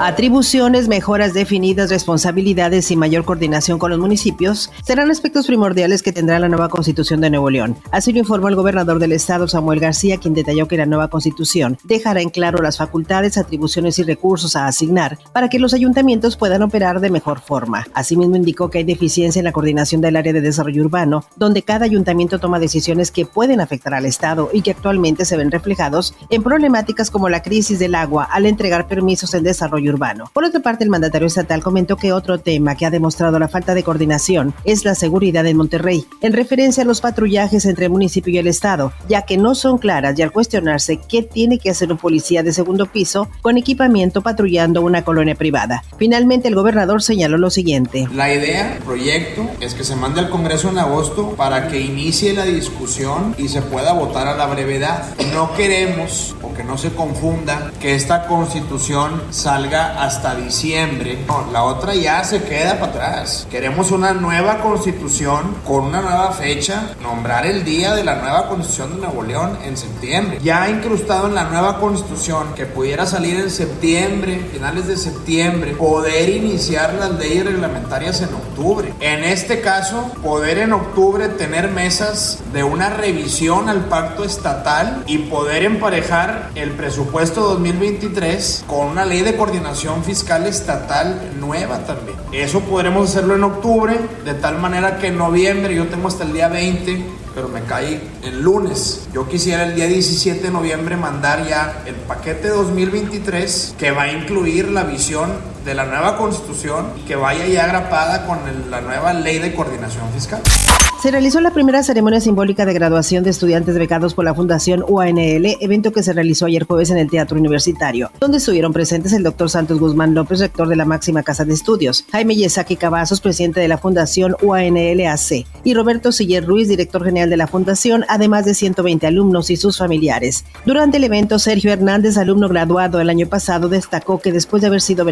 Atribuciones, mejoras definidas, responsabilidades y mayor coordinación con los municipios serán aspectos primordiales que tendrá la nueva Constitución de Nuevo León. Así lo informó el gobernador del estado, Samuel García, quien detalló que la nueva Constitución dejará en claro las facultades, atribuciones y recursos a asignar para que los ayuntamientos puedan operar de mejor forma. Asimismo, indicó que hay deficiencia en la coordinación del área de desarrollo urbano, donde cada ayuntamiento toma decisiones que pueden afectar al estado y que actualmente se ven reflejados en problemáticas como la crisis del agua al entregar permisos en desarrollo urbano. Por otra parte, el mandatario estatal comentó que otro tema que ha demostrado la falta de coordinación es la seguridad en Monterrey, en referencia a los patrullajes entre el municipio y el estado, ya que no son claras y al cuestionarse qué tiene que hacer un policía de segundo piso con equipamiento patrullando una colonia privada. Finalmente, el gobernador señaló lo siguiente. La idea, el proyecto, es que se mande al Congreso en agosto para que inicie la discusión y se pueda votar a la brevedad. No queremos, o que no se confunda, que esta constitución salga hasta diciembre. No, la otra ya se queda para atrás. Queremos una nueva constitución con una nueva fecha, nombrar el día de la nueva constitución de Nuevo León en septiembre. Ya incrustado en la nueva constitución que pudiera salir en septiembre, finales de septiembre, poder iniciar las leyes reglamentarias en octubre. En este caso, poder en octubre tener mesas de una revisión al pacto estatal y poder emparejar el presupuesto 2023 con una ley de coordinación fiscal estatal nueva también. Eso podremos hacerlo en octubre, de tal manera que en noviembre yo tengo hasta el día 20, pero me cae el lunes. Yo quisiera el día 17 de noviembre mandar ya el paquete 2023 que va a incluir la visión de la nueva constitución y que vaya ya agrapada con la nueva ley de coordinación fiscal. Se realizó la primera ceremonia simbólica de graduación de estudiantes becados por la Fundación UANL, evento que se realizó ayer jueves en el Teatro Universitario, donde estuvieron presentes el doctor Santos Guzmán López, rector de la máxima casa de estudios, Jaime Yesaki Cavazos, presidente de la Fundación UANLAC, y Roberto Siller Ruiz, director general de la Fundación, además de 120 alumnos y sus familiares. Durante el evento, Sergio Hernández, alumno graduado el año pasado, destacó que después de haber sido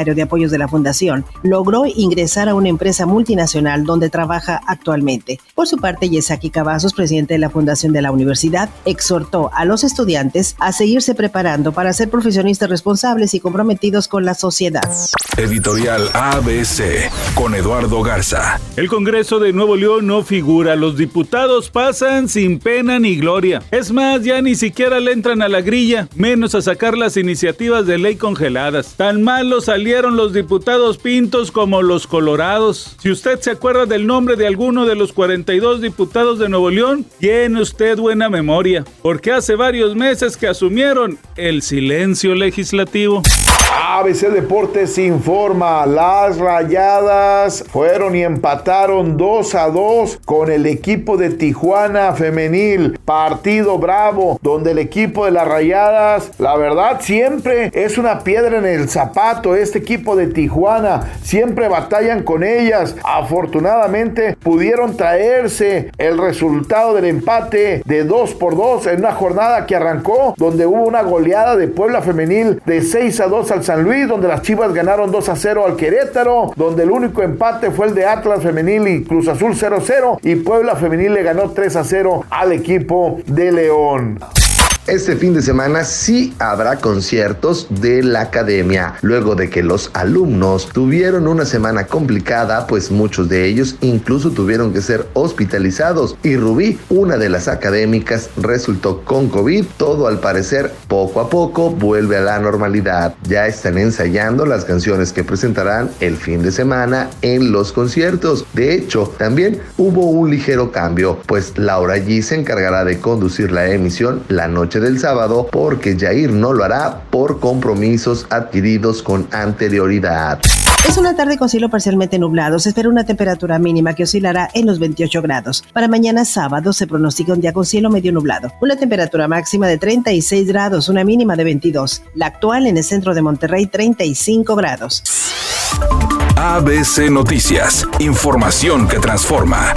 beneficiario de apoyos de la Fundación, logró ingresar a una empresa multinacional donde trabaja actualmente. Por su parte, Yesaki Cavazos, presidente de la Fundación de la Universidad, exhortó a los estudiantes a seguirse preparando para ser profesionistas responsables y comprometidos con la sociedad. Editorial ABC con Eduardo Garza. El Congreso de Nuevo León no figura. Los diputados pasan sin pena ni gloria. Es más, ya ni siquiera le entran a la grilla, menos a sacar las iniciativas de ley congeladas. Tan malos los diputados pintos como los colorados. Si usted se acuerda del nombre de alguno de los 42 diputados de Nuevo León, tiene usted buena memoria, porque hace varios meses que asumieron el silencio legislativo. ABC Deportes informa, las rayadas fueron y empataron 2 a 2 con el equipo de Tijuana femenil. Partido bravo, donde el equipo de las rayadas, la verdad, siempre es una piedra en el zapato. Este equipo de Tijuana, siempre batallan con ellas. Afortunadamente pudieron traerse el resultado del empate de 2 por 2 en una jornada que arrancó, donde hubo una goleada de Puebla femenil de 6 a 2 al San Luis, donde las Chivas ganaron 2 a 0 al Querétaro, donde el único empate fue el de Atlas Femenil y Cruz Azul 0-0 y Puebla Femenil le ganó 3 a 0 al equipo de León. Este fin de semana sí habrá conciertos de la academia, luego de que los alumnos tuvieron una semana complicada, pues muchos de ellos incluso tuvieron que ser hospitalizados y Rubí, una de las académicas, resultó con COVID. Todo al parecer poco a poco vuelve a la normalidad. Ya están ensayando las canciones que presentarán el fin de semana en los conciertos. De hecho, también hubo un ligero cambio, pues Laura G se encargará de conducir la emisión la noche del sábado porque Jair no lo hará por compromisos adquiridos con anterioridad. Es una tarde con cielo parcialmente nublado. Se espera una temperatura mínima que oscilará en los 28 grados. Para mañana sábado se pronostica un día con cielo medio nublado. Una temperatura máxima de 36 grados, una mínima de 22. La actual en el centro de Monterrey, 35 grados. ABC Noticias. Información que transforma.